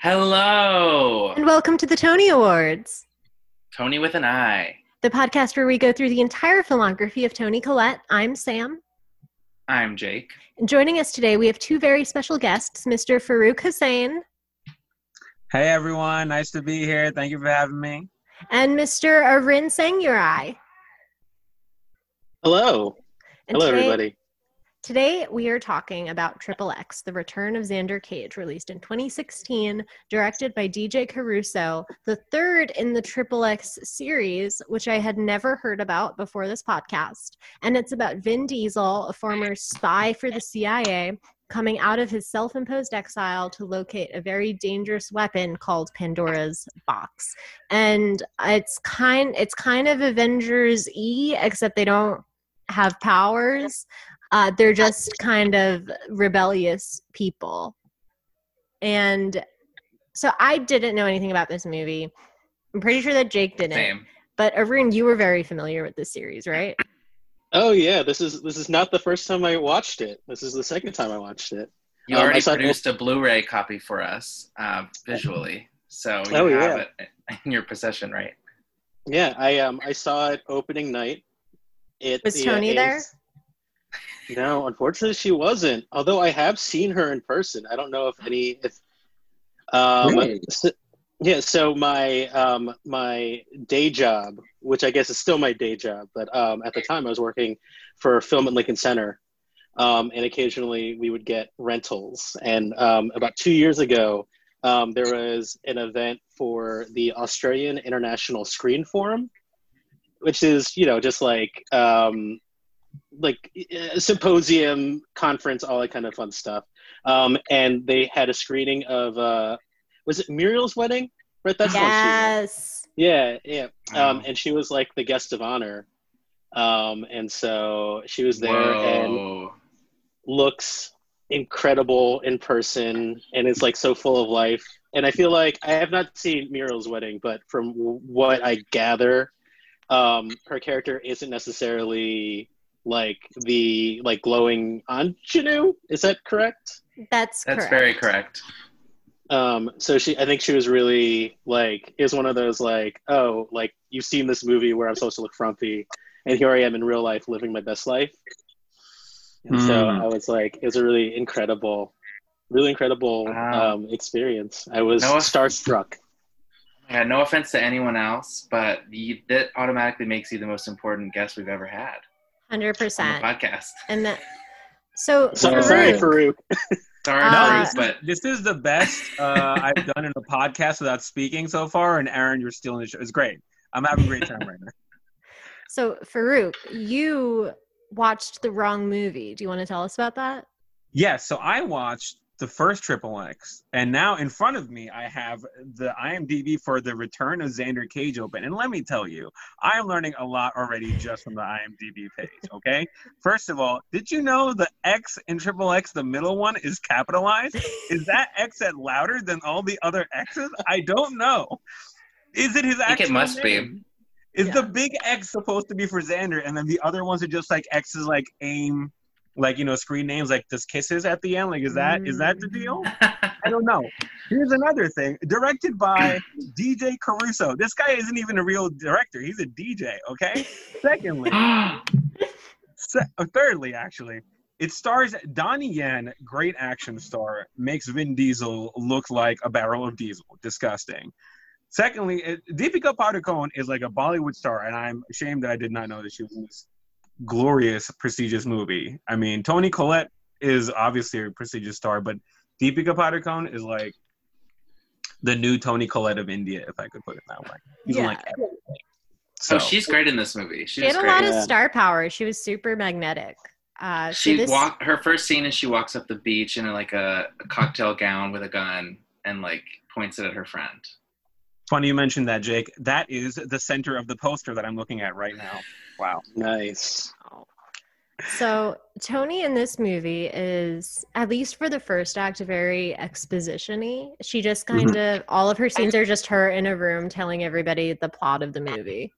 Hello, And welcome to the Tony Awards, Tony with an I. the podcast where we go through the entire filmography of Toni Collette. I'm Sam. I'm Jake. And joining us today, we have two very special guests, Mr. Farouk Hussein Hey everyone, nice to be here. Thank you for having me. and Mr. Arin Sanghurai. Hello. And Hello, today, everybody. Today, we are talking about Triple X, The Return of Xander Cage, released in 2016, directed by DJ Caruso, the third in the Triple X series, which I had never heard about before this podcast. And it's about Vin Diesel, a former spy for the CIA, coming out of his self imposed exile to locate a very dangerous weapon called Pandora's Box. And it's kind it's kind of Avengers E, except they don't have powers. Uh, they're just kind of rebellious people. And so I didn't know anything about this movie. I'm pretty sure that Jake didn't. Same. But Arun, you were very familiar with this series, right? Oh yeah, this is this is not the first time I watched it. This is the second time I watched it. You Um, already saw- produced a Blu-ray copy for us uh, visually, so you Oh, have yeah. it in your possession, right? Yeah, I um I saw it opening night. It Was yeah, Toni it- there? No, unfortunately she wasn't. Although I have seen her in person. I don't know if any if um Really? so- yeah, so my um my day job, which I guess is still my day job, but um at the time I was working for Film at Lincoln Center. Um, and occasionally we would get rentals. And um, about two years ago, um, there was an event for the Australian International Screen Forum, which is, you know, just like um, like a symposium, conference, all that kind of fun stuff. Um, and they had a screening of uh, was it Muriel's wedding? Right, that's the she was. yes. Yeah, yeah. Um, Oh. and she was like the guest of honor. Um, and so she was there and looks incredible in person and is like so full of life. And I feel like I have not seen Muriel's wedding, but from w- what I gather, um, her character isn't necessarily like the like glowing ingenue. Is that correct? That's That's correct. very correct. Um, so she, I think she was really like, is one of those like, oh, like you've seen this movie where I'm supposed to look frumpy, and here I am in real life living my best life. And so Mm. I was like, it was a really incredible, really incredible Wow. um, experience. I was No- starstruck. Yeah, no offense to anyone else, but you, that automatically makes you the most important guest we've ever had on 100%. podcast. And that, so, Sorry, Farouk. sorry, Farouk, Farouk. Sorry, Uh, Farouk, this, but this is the best uh, I've done in a podcast without speaking so far. And Aaron, you're stealing the show. It's great. I'm having a great time right now. so Farouk, you watched the wrong movie. Do you want to tell us about that? Yes, so I watched the first Triple X, and now in front of me I have the IMDb for the Return of Xander Cage open. And let me tell you, I'm learning a lot already just from the IMDb page. Okay, first of all, did you know the X in Triple X, the middle one, is capitalized? Is that X at louder than all the other X's? I don't know. Is it his I think it actual must be. Is Yeah. the big X supposed to be for Xander, and then the other ones are just like X's, like aim, like you know, screen names, like just kisses at the end? Like, is that is that the deal? I don't know. Here's another thing, directed by DJ Caruso. This guy isn't even a real director; he's a DJ. Okay. Secondly, se- uh, thirdly, actually, it stars Donnie Yen, great action star, makes Vin Diesel look like a barrel of diesel. Disgusting. Secondly, Deepika Padukone is like a Bollywood star, and I'm ashamed that I did not know that she was in this glorious, prestigious movie. I mean, Toni Collette is obviously a prestigious star, but Deepika Padukone is like the new Toni Collette of India, if I could put it that way. He's Yeah. like everything. So oh, she's great in this movie. She's She had a great. lot of star power. She was super magnetic. Uh, so she this, walk her first scene is she walks up the beach in like a, a cocktail gown with a gun and like points it at her friend. funny you mentioned that, Jake. That is the center of the poster that I'm looking at right now. Wow. Nice. So Toni in this movie is, at least for the first act, very exposition-y. She just kind of all of her scenes are just her in a room telling everybody the plot of the movie.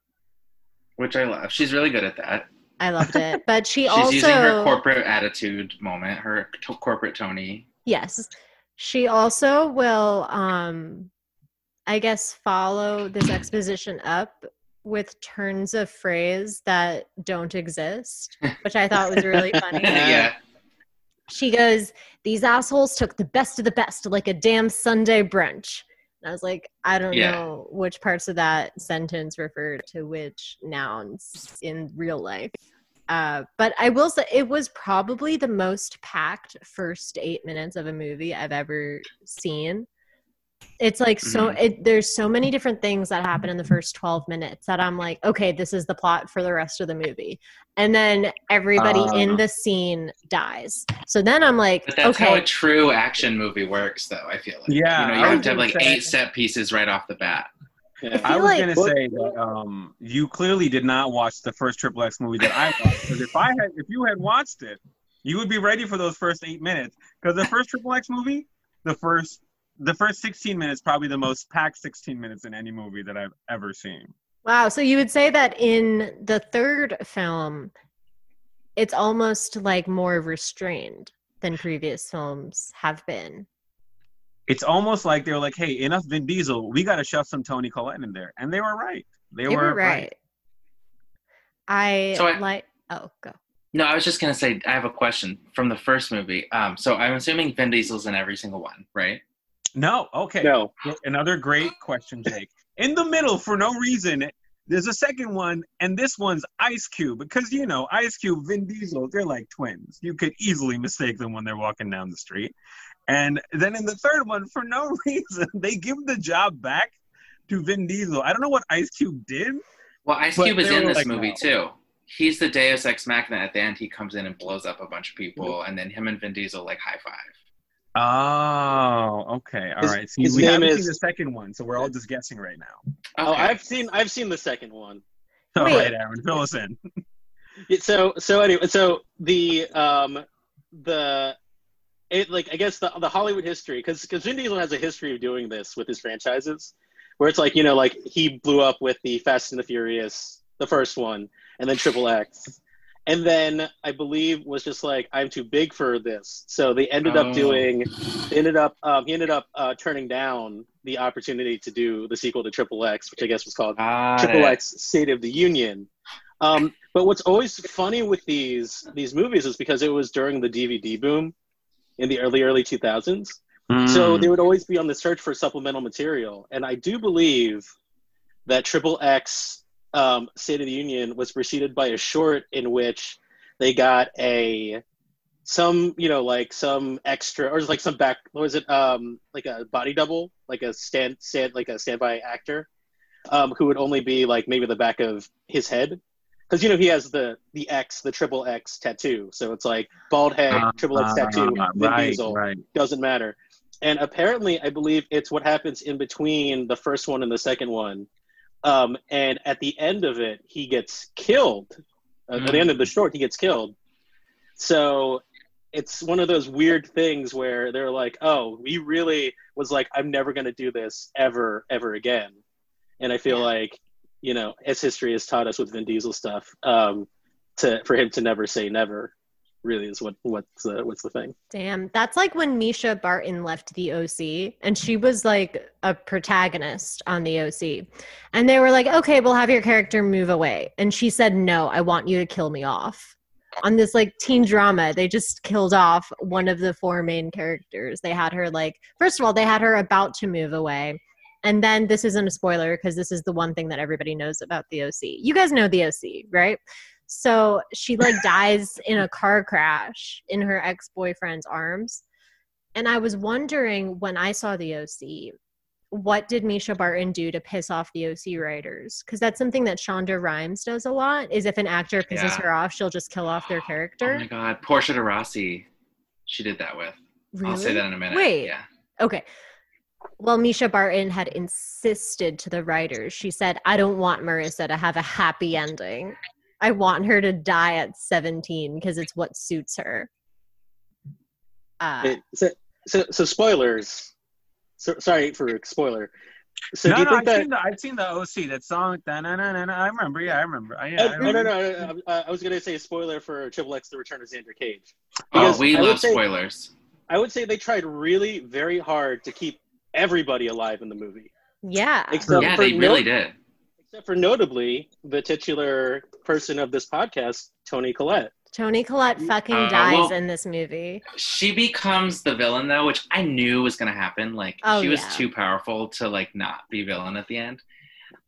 which I love. She's really good at that. I loved it, but she also. She's also using her corporate attitude moment, her t- corporate Toni. yes, She also will, um, I guess, follow this exposition up with turns of phrase that don't exist, which I thought was really funny. yeah. She goes, These assholes took the best of the best like a damn Sunday brunch. And I was like, I don't Yeah. know which parts of that sentence refer to which nouns in real life. Uh, but I will say it was probably the most packed first eight minutes of a movie I've ever seen. It's like so it, there's so many different things that happen in the first 12 minutes that I'm like, okay, this is the plot for the rest of the movie. And then everybody in Ah. the scene dies. So then I'm like, But that's how okay, a true action movie works, though. I feel like. Yeah, You know, I have to have like say- eight set pieces right off the bat. Yeah. I feel was like- gonna say that um, you clearly did not watch the first Triple X movie that I watched. Because if I had, if you had watched it, you would be ready for those first eight minutes. Because the first Triple X movie, the first, the first sixteen minutes, probably the most packed sixteen minutes in any movie that I've ever seen. wow. So you would say that in the third film, it's almost like more restrained than previous films have been. It's almost like they were like, "Hey, enough Vin Diesel. We got to shove some Toni Collette in there," and they were right. They, You were right. I, So I- like. Oh, go. No, I was just gonna say I have a question from the first movie. Um, so I'm assuming Vin Diesel's in every single one, right? No, okay. No. Another great question, Jake. In the middle, for no reason, there's a second one, and this one's Ice Cube. Because, you know, Ice Cube, Vin Diesel, they're like twins. You could easily mistake them when they're walking down the street. And then in the third one, for no reason, they give the job back to Vin Diesel. I don't know what Ice Cube did. Well, Ice Cube is in this like, movie no. too. He's the Deus Ex Machina. At the end, he comes in and blows up a bunch of people, and then him and Vin Diesel like high five. Oh, okay. All His- right. See, his we name haven't is- seen the second one, so we're all just guessing right now. Oh, Okay. I've seen I've seen the second one. All Wait. right, Aaron, fill us in. So so anyway, so the um the it like I guess the the Hollywood history because because Vin Diesel has a history of doing this with his franchises, where it's like you know like he blew up with the Fast and the Furious, the first one, and then Triple X, and then I believe was just like I'm too big for this, so they ended Oh. up doing, ended up um, he ended up uh, turning down the opportunity to do the sequel to Triple X, which I guess was called Triple. X State of the Union. Um, but what's always funny with these these movies is because it was during the DVD boom in the early early 2000s. So Mm. they would always be on the search for supplemental material, and I do believe that Triple X um, State of the Union was preceded by a short in which they got a some you know like some extra or like some back what was it um like a body double like a stand stand like a standby actor um who would only be like maybe the back of his head because you know he has the the X the triple X tattoo so it's like bald head Uh, triple X tattoo uh, Vin right, Diesel right. doesn't matter. And apparently, I believe it's what happens in between the first one and the second one. Um, and at the end of it, he gets killed. Uh, At the Mm. end of the short, he gets killed. So it's one of those weird things where they're like, "Oh, we really was like, I'm never going to do this ever, ever again." And I feel Yeah. like, you know, as history has taught us with Vin Diesel stuff, um, to for him to never say never, really is what what's the what's the thing. Damn, that's like when Mischa Barton left the OC and she was like a protagonist on the OC. And they were like, okay, we'll have your character move away. And she said, no, I want you to kill me off. On this like teen drama, they just killed off one of the four main characters. They had her like, first of all, they had her about to move away. And then this isn't a spoiler because this is the one thing that everybody knows about the OC. You guys know the OC, right? So she like dies in a car crash in her ex boyfriend's arms. And I was wondering when I saw the OC, what did Mischa Barton do to piss off the OC writers? Because that's something that Shonda Rhimes does a lot. Is if an actor pisses Yeah. her off, she'll just kill off their character. Oh my god, Portia de Rossi, she did that with. I'll say that in a minute. Wait. Yeah. Okay. Well, Mischa Barton had insisted to the writers. She said, I don't want Marissa to have a happy ending. I want her to die at 17 because it's what suits her. Uh, It- so, so, so spoilers. So, sorry for spoiler. So no, do you no, think I've that? seen the I've seen the OC that song. Da-na-na-na-na. I remember. Yeah, I remember. I, yeah, Oh, I no, no, no. I, I was going to say a spoiler for Triple X: The Return of Xander Cage. Oh, Because we I would love say- spoilers. I would say they tried really very hard to keep everybody alive in the movie, Yeah. except yeah, for they really did. Except for notably the titular person of this podcast, Toni Collette. Toni Collette fucking Uh, dies well- in this movie. She becomes the villain though, which I knew was gonna happen. Like Oh, she was yeah. too powerful to like not be villain at the end,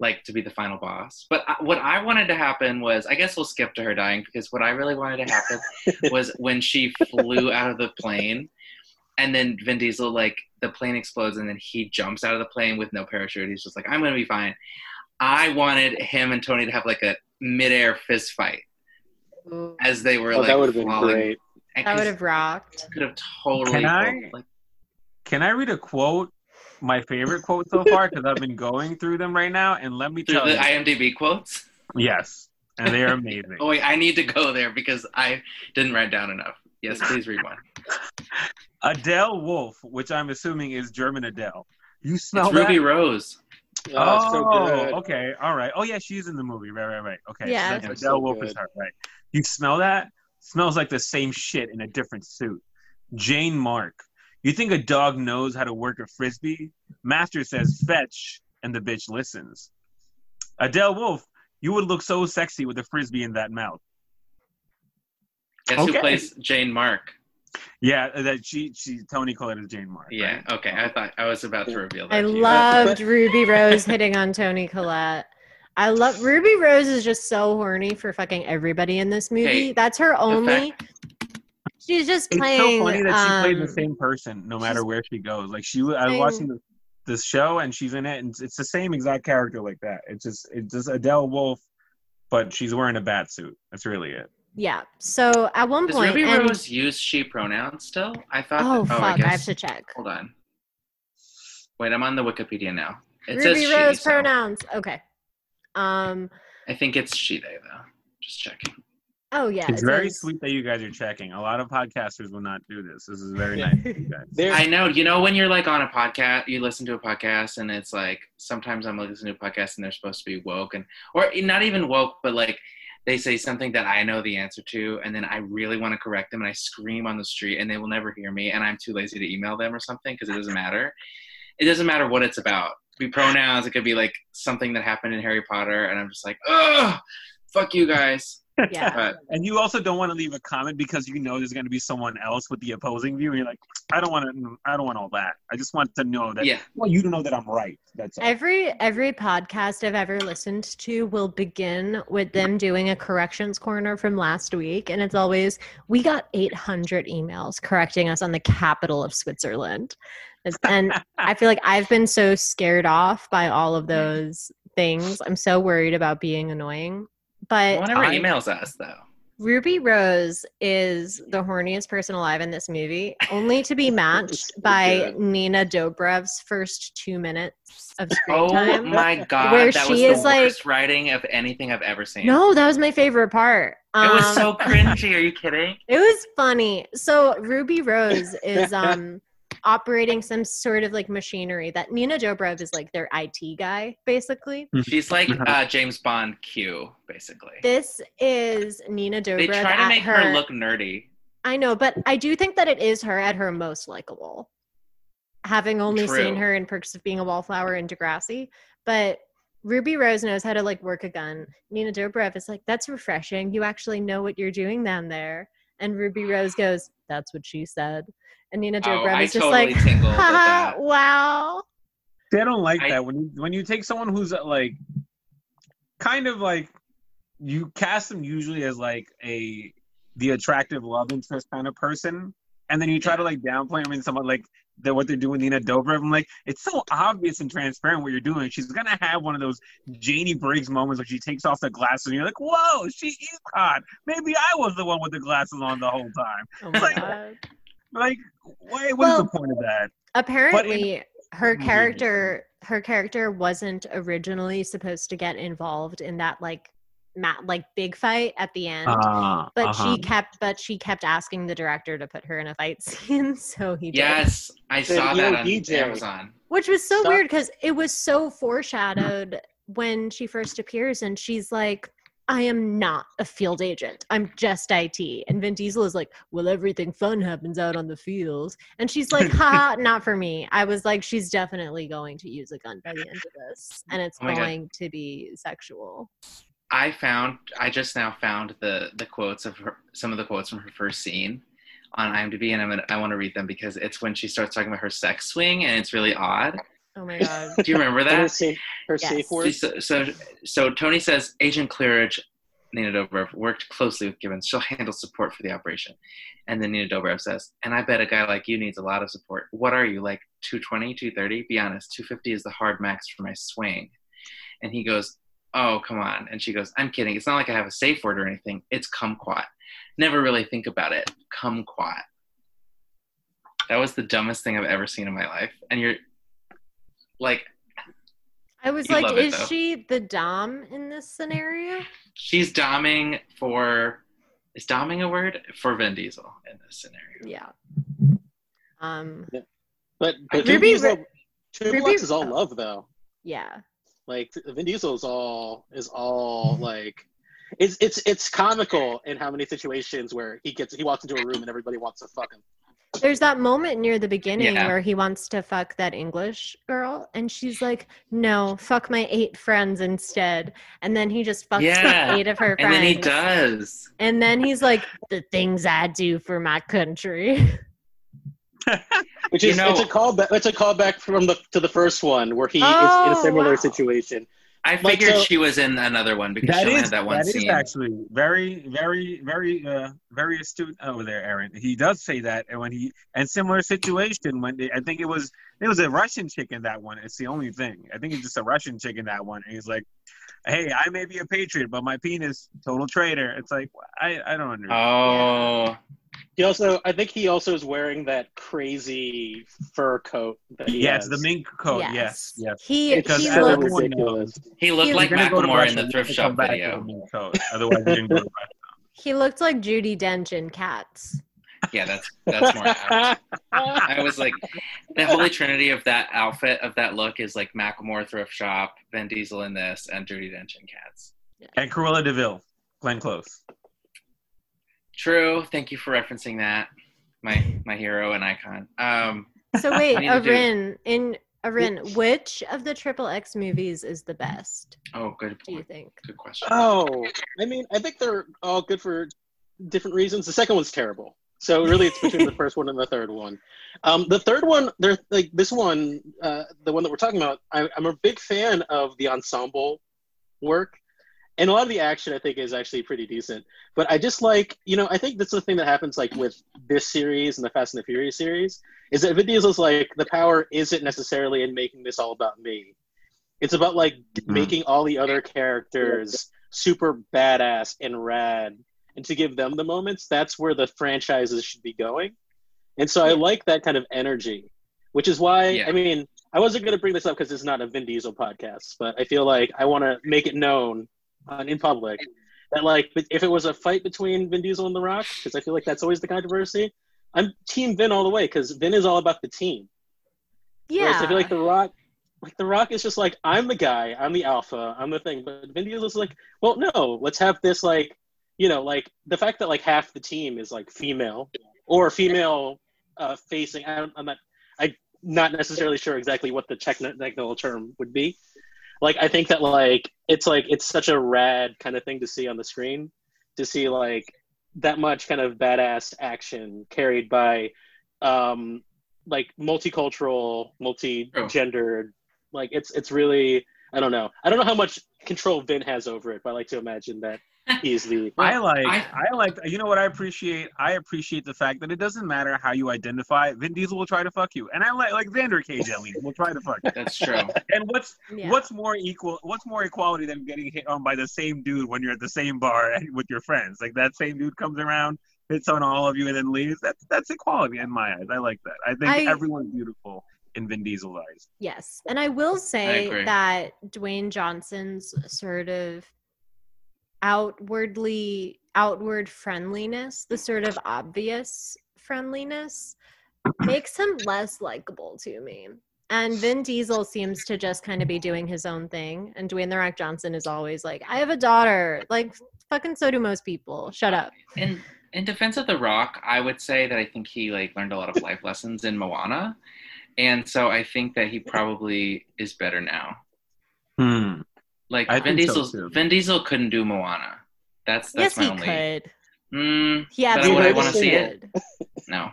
like to be the final boss. But I, what I wanted to happen was, I guess we'll skip to her dying because what I really wanted to happen was when she flew out of the plane, and then Vin Diesel like the plane explodes and then he jumps out of the plane with no parachute. He's just like, I'm gonna be fine. I wanted him and Toni to have like a midair fist fight as they were Oh, like that would have been falling. great. And That would 'cause have rocked. could have totally. Can I- like, Can I read a quote? My favorite quote so far because I've been going through them right now, and let me through tell the you, IMDb quotes. yes, and they are amazing. Oh wait, I need to go there because I didn't write down enough. Yes, please read one. Adele Wolf, which I'm assuming is German Adele. You smell It's Ruby that? Rose. Oh, so good. okay, all right. Oh yeah, she's in the movie. Right, right, right. Okay, Yeah. so Adele so Wolf is good. her, right? You smell that? Smells like the same shit in a different suit. Jane Marke. You think a dog knows how to work a frisbee? Master says fetch, and the bitch listens. Adele Wolf. You would look so sexy with a frisbee in that mouth. Guess Okay. who plays Jane Marke? Yeah, that she she Toni Collette is Jane Marke. Yeah. right? Okay. I thought I was about to reveal that. I to you. loved Ruby Rose hitting on Toni Collette. I love Ruby Rose is just so horny for fucking everybody in this movie. Hey, That's her only. fact- she's just playing. It's playing. so funny that she played the um, same person no matter where she goes. Like she, I was watching the, this show and she's in it, and it's the same exact character like that. It's just it's just Adele Wolf, but she's wearing a bat suit. That's really it. Yeah. So at one Does point, Ruby and- Rose use she pronouns still? I thought. oh that, fuck, I, I, have to check. Hold on. Wait, I'm on the Wikipedia now. It Ruby says she, Rose so pronouns. Okay. Um. I think it's she they though. Just checking. Oh yeah. It's it very says- sweet that you guys are checking. A lot of podcasters will not do this. This is very nice. you guys. I know. You know when you're like on a podcast, you listen to a podcast, and it's like sometimes I'm listening to a podcast, and they're supposed to be woke, and or not even woke, but like they say something that I know the answer to, and then I really want to correct them, and I scream on the street, and they will never hear me, and I'm too lazy to email them or something because it doesn't matter. It doesn't matter what it's about. It could be pronouns. It could be like something that happened in Harry Potter, and I'm just like, oh, fuck you guys. Yeah. But And you also don't want to leave a comment because you know there's going to be someone else with the opposing view, and you're like, I don't want to. I don't want all that. I just want to know that. yeah, Well, you to know that I'm right. That's all. Every every podcast I've ever listened to will begin with them doing a corrections corner from last week, and it's always we got 800 emails correcting us on the capital of Switzerland, and I feel like I've been so scared off by all of those things. I'm so worried about being annoying, but no one ever I- emails us though. Ruby Rose is the horniest person alive in this movie, only to be matched by good. Nina Dobrev's first two minutes of screen Oh time. my god, Where that she was is the like- worst writing of anything I've ever seen. No, that was my favorite part. It was Um, so cringy. Are you kidding? It was funny. So Ruby Rose is um operating some sort of like machinery that Nina Dobrev is like their IT guy, basically. She's like Mhm. uh, James Bond Q, basically. This is Nina Dobrev They try to make her. her look nerdy. I know, but I do think that it is her at her most likable. Having only seen her in Perks of Being a Wallflower and Degrassi, but Ruby Rose knows how to like work a gun. Nina Dobrev is like, "That's refreshing. You actually know what you're doing down there." And Ruby Rose goes, "That's what she said." And Nina Oh, Dobrev I is just totally like, "Haha, wow." See, I don't like I- that when you when you take someone who's uh, like kind of like you cast them usually as like a the attractive love interest kind of person, and then you try to like downplay them in someone like that what they're doing Nina Dobrev. I'm like, it's so obvious and transparent what you're doing. She's gonna have one of those Janie Briggs moments where she takes off the glasses and you're like, whoa, she is hot. Maybe I was the one with the glasses on the whole time. Oh my Like- god. Like, wait, what's Well- the point of that? Apparently, her character her character wasn't originally supposed to get involved in that like mat like big fight at the end. Uh, but uh-huh. she kept but she kept asking the director to put her in a fight scene so he did Yes, I saw "Yo, that on DJ." Amazon. which was so Stop. weird because it was so foreshadowed when she first appears and she's like I am not a field agent. I'm just IT. And Vin Diesel is like, well, everything fun happens out on the field. And she's like, haha, not for me. I was like, she's definitely going to use a gun by the end of this. And it's Oh my God. going to be sexual. I found I just now found the the quotes of her some of the quotes from her first scene on IMDb, and I'm gonna, I want to read them because it's when she starts talking about her sex swing, and it's really odd. Oh my God. Do you remember Her that? safe, her Yes. safe word. So, so, so Toni says Agent Clearidge, Nina Dobrev, worked closely with Gibbons. She'll handle support for the operation. And then Nina Dobrev says, and I bet a guy like you needs a lot of support. What are you, like 220, 230? Be honest, 250 is the hard max for my swing. And he goes, oh, come on. And she goes, I'm kidding. It's not like I have a safe word or anything. It's kumquat. Never really think about it. Kumquat. That was the dumbest thing I've ever seen in my life. And you're like, I was like, is it, is though. she the Dom in this scenario? she's doming for is doming a word for Vin Diesel in this scenario. Yeah. Um, But but Ruby Vin Diesel, Ri- Ruby- X is all love though. yeah. Like Vin Diesel is all is all like it's it's it's comical in how many situations where he gets he walks into a room and everybody wants to fuck him. There's that moment near the beginning Yeah. where he wants to fuck that English girl, and she's like, "No, fuck my eight friends instead." And then he just fucks Yeah. eight of her friends. And then he does. And then he's like, "The things I do for my country." Which You is know- it's a callback it's a callback from the to the first one where he is in Oh, a similar oh, wow. situation. I Like, figured so- she was in another one because That she is had that one that is scene. actually very, very, very, uh, very astute over there, Aaron. He does say that, and when he and similar situation when they, I think it was it was a Russian chick in that one. It's the only thing. I think it's just a Russian chick in that one, and he's like, "Hey, I may be a patriot, but my penis, total traitor." It's like I, I don't understand. oh, He also I think he also is wearing that crazy fur coat that he yes, has. the mink coat. Yes, yes. He Because he as looks everyone ridiculous. he looked He- like You're You're gonna go to Macklemore in the thrift shop come back with a video. coat. Otherwise, you didn't go to he looked like Judi Dench in Cats. Yeah, that's that's more. I was like, the holy trinity of that outfit of that look is like Macklemore thrift shop, Vin Diesel in this, and Judi Dench in Cats. And Cruella de Vil, Glenn Close. True. Thank you for referencing that. My my hero and icon. Um, So wait, I need to do- Arin, in Arin, which of the Triple X movies is the best? oh, good Point. Do you think? Good question. Oh, I mean, I think they're all good for different reasons. The second one's terrible. So really, it's between the first one and the third one. Um, the third one, they're like this one, uh, the one that we're talking about. I, I'm a big fan of the ensemble work, and a lot of the action I think is actually pretty decent. But I just like, you know, I think that's the thing that happens like with this series and the Fast and the Furious series is that Vin Diesel's like the power isn't necessarily in making this all about me. It's about like Mhm. making all the other characters super badass and rad and to give them the moments that's where the franchises should be going and so i like that kind of energy which is why Yeah. i mean i wasn't going to bring this up because it's not a vin diesel podcast but i feel like i want to make it known uh, in public that like if it was a fight between vin diesel and the rock because i feel like that's always the controversy i'm team vin all the way because vin is all about the team Whereas Yeah. I feel like The Rock, like The Rock is just like I'm the guy, I'm the alpha, I'm the thing. But Vin Diesel is like, well, no, let's have this like, you know, like the fact that like half the team is like female or female uh, facing. I don't, I'm not, I'm not necessarily sure exactly what the techni- technical term would be. Like I think that like it's like it's such a rad kind of thing to see on the screen, to see like that much kind of badass action carried by um like multicultural, multi-gendered. Like it's it's really I don't know. I don't know how much control Vin has over it, but I like to imagine that he's the I like I- I, like you know what I appreciate? I appreciate the fact that it doesn't matter how you identify Vin Diesel will try to fuck you. And I like like Vander Cage at least will try to fuck you. That's true. and what's Yeah. what's more equal what's more equality than getting hit on by the same dude when you're at the same bar with your friends? Like that same dude comes around hits on all of you and then leaves? That's that's equality in my eyes. I like that. I think I- everyone's beautiful in Vin Diesel's eyes Yes. And I will say agree. that Dwayne Johnson's sort of outwardly outward friendliness, the sort of obvious friendliness, makes him less likable to me. And Vin Diesel seems to just kind of be doing his own thing. And Dwayne The Rock Johnson is always like, I have a daughter. Like, fucking so do most people. Shut up. In in defense of The Rock, I would say that I think he like learned a lot of life lessons in Moana, and so I think that he probably is better now. Hmm. Like I Vin think so, Diesel. Vin Diesel couldn't do Moana. That's that's yes, my he only. could. Mm, Yeah, But would I wanna see it? no.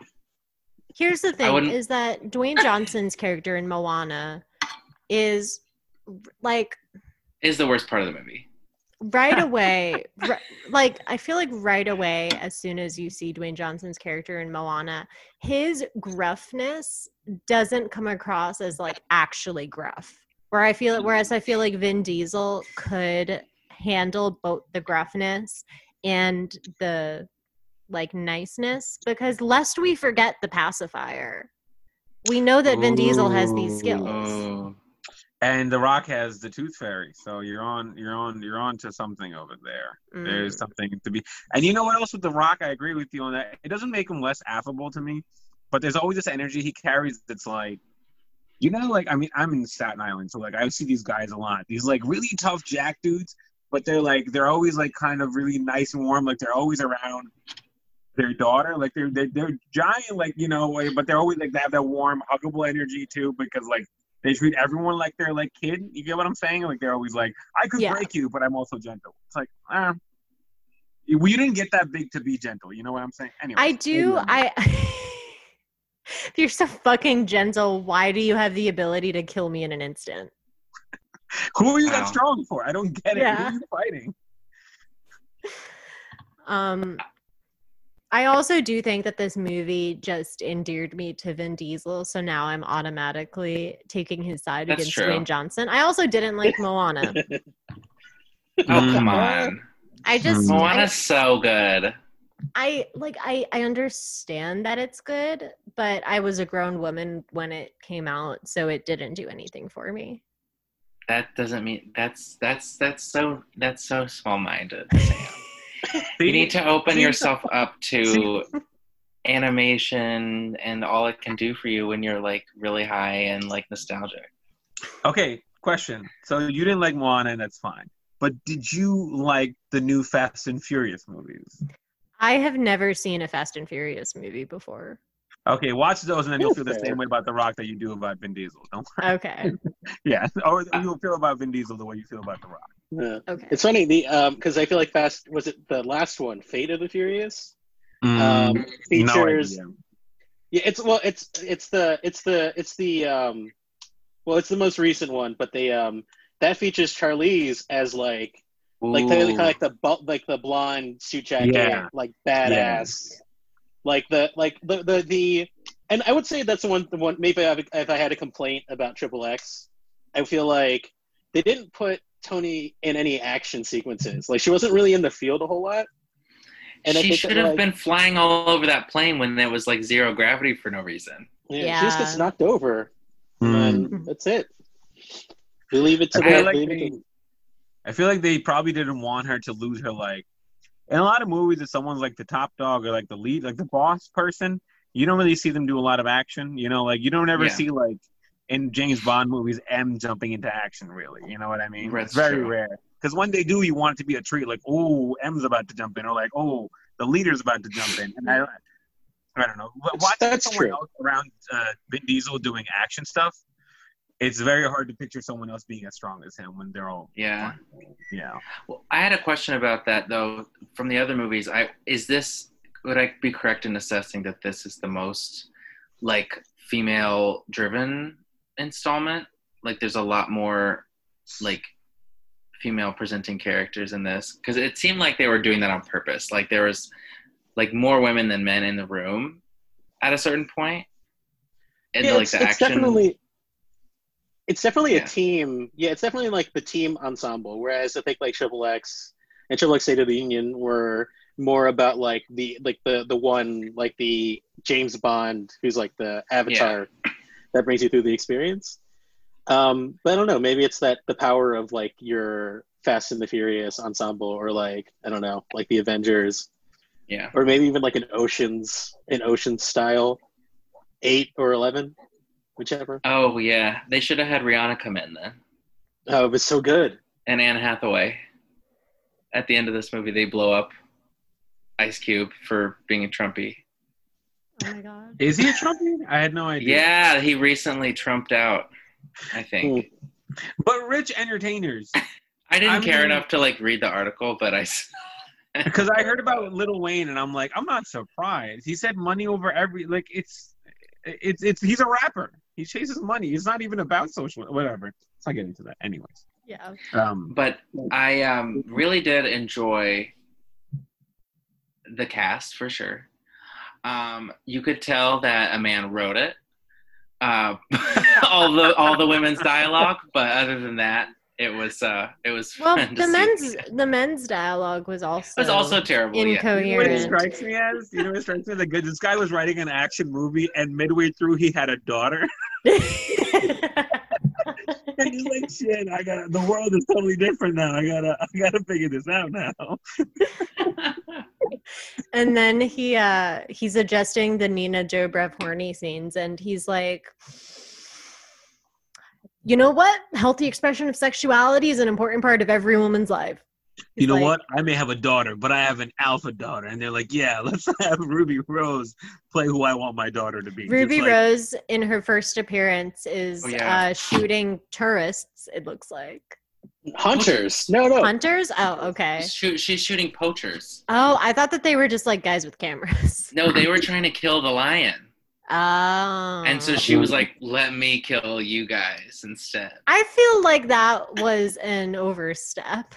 Here's the thing: is that Dwayne Johnson's character in Moana is like Is the worst part of the movie. Right away ri- like i feel like right away as soon as you see dwayne johnson's character in moana his gruffness doesn't come across as like actually gruff. Where i feel it, whereas i feel like vin diesel could handle both the gruffness and the like niceness because lest we forget the pacifier we know that vin diesel has these skills. Oh, And The Rock has the Tooth Fairy, so you're on, you're on, you're on to something over there. Mm. There's something to be. And you know what else with The Rock? I agree with you on that. It doesn't make him less affable to me, but there's always this energy he carries that's like, you know, like I mean, I'm in Staten Island, so like I see these guys a lot. These like really tough jack dudes, but they're like they're always like kind of really nice and warm. Like they're always around their daughter. Like they're they're, they're giant, like you know, but they're always like they have that warm, huggable energy too, because like. They treat everyone like they're like kid. You get what I'm saying? Like they're always like, I could Yeah. break you, but I'm also gentle. It's like, ah, we didn't get that big to be gentle. You know what I'm saying? Anyway, I do. I. if you're so fucking gentle, why do you have the ability to kill me in an instant? Who are you Wow. that strong for? I don't get it. Who Yeah. are you fighting? Um, I also do think that this movie just endeared me to Vin Diesel, so now I'm automatically taking his side That's against true. Dwayne Johnson. I also didn't like Moana. oh come on. I just, Mm. I, so good. I like, I, I understand that it's good, but I was a grown woman when it came out, so it didn't do anything for me. That doesn't mean that's that's that's so that's so small minded, Sam. You need to open yourself up to animation and all it can do for you when you're like really high and like nostalgic. Okay, question. So you didn't like Moana, and that's fine. But did you like the new Fast and Furious movies? I have never seen a Fast and Furious movie before. Okay, watch those, and then you'll feel the same way about The Rock that you do about Vin Diesel. Don't worry. Okay, Yeah, or uh, you'll feel about Vin Diesel the way you feel about The Rock. Yeah. okay. It's funny the um because I feel like Fast was it the last one, Fate of the Furious, Mm, um, features. idea. yeah, it's well, it's it's the it's the it's the um, well, it's the most recent one, but they um that features Charlize as like like the, kind of like the like the blonde suit jacket, Yeah. like badass, like the like the the the. And I would say that's the one. The one maybe I've, if I had a complaint about Triple X, I feel like they didn't put Toni in any action sequences. Like she wasn't really in the field a whole lot. And I she think should that, have like, been flying all over that plane when there was like zero gravity for no reason. Yeah, she just gets knocked over, Mm. and that's it. We leave it to I the. like leave it to- I feel like they probably didn't want her to lose her like in a lot of movies if someone's like the top dog or like the lead like the boss person, you don't really see them do a lot of action. You know, like you don't ever Yeah. see like in James Bond movies M jumping into action really. You know what I mean? That's it's very true. rare. Because when they do, you want it to be a treat, like, oh, M's about to jump in, or like, oh, the leader's about to jump in. And I, I don't know. Watching That's someone true. else around uh, Vin Diesel doing action stuff, it's very hard to picture someone else being as strong as him when they're all, Yeah. yeah. Well, I had a question about that though. From the other movies, I is this would I be correct in assessing that this is the most like female driven installment? Like there's a lot more like female presenting characters in this because it seemed like they were doing that on purpose. Like there was like more women than men in the room at a certain point. And yeah, like it's, the it's action definitely it's definitely Yeah. a team. Yeah, it's definitely like the team ensemble. Whereas I think like Triple X and Triple X State of the Union were more about like the like the the one like the James Bond who's like the avatar that brings you through the experience. Um, but I don't know. Maybe it's that the power of like your Fast and the Furious ensemble, or like I don't know, like the Avengers, yeah. or maybe even like an Oceans, an Oceans style eight or eleven. whichever. Oh yeah, they should have had Rihanna come in then, Oh, it was so good. and Anne Hathaway. At the end of this movie, they blow up Ice Cube for being a Trumpy. Oh my god. Is he a Trumpy? I had no idea. Yeah, he recently trumped out. I think. But rich entertainers. I didn't I care mean- enough to like read the article, but I Because I heard about Lil Wayne and I'm like, I'm not surprised. He said money over every like it's it's it's he's a rapper. He chases money. It's not even about social whatever. Let's not get into that. Anyways. Yeah. Um But I um, really did enjoy the cast for sure. Um, you could tell that a man wrote it. Uh, all the all the women's dialogue, but other than that, it was uh, it was Well, fun to the see. men's the men's dialogue was also It was also terrible. Yeah. you know what it strikes me as? You know what it strikes me as? Like, this guy was writing an action movie and midway through he had a daughter. And he's like, shit, I gotta the world is totally different now. I gotta I gotta figure this out now. and then he uh he's adjusting the Nina Dobrev horny scenes and he's like you know what? Healthy expression of sexuality is an important part of every woman's life. You know like- what? I may have a daughter, but I have an alpha daughter. And they're like, yeah, let's have Ruby Rose play who I want my daughter to be. Ruby like, Rose in her first appearance is Oh, yeah. uh shooting tourists, it looks like. Hunters. No, no. Hunters? Oh, okay. Shoot, she's shooting poachers. Oh, I thought that they were just like guys with cameras. No, they were trying to kill the lion, Oh. and so she was like, "Let me kill you guys instead." I feel like that was an overstep.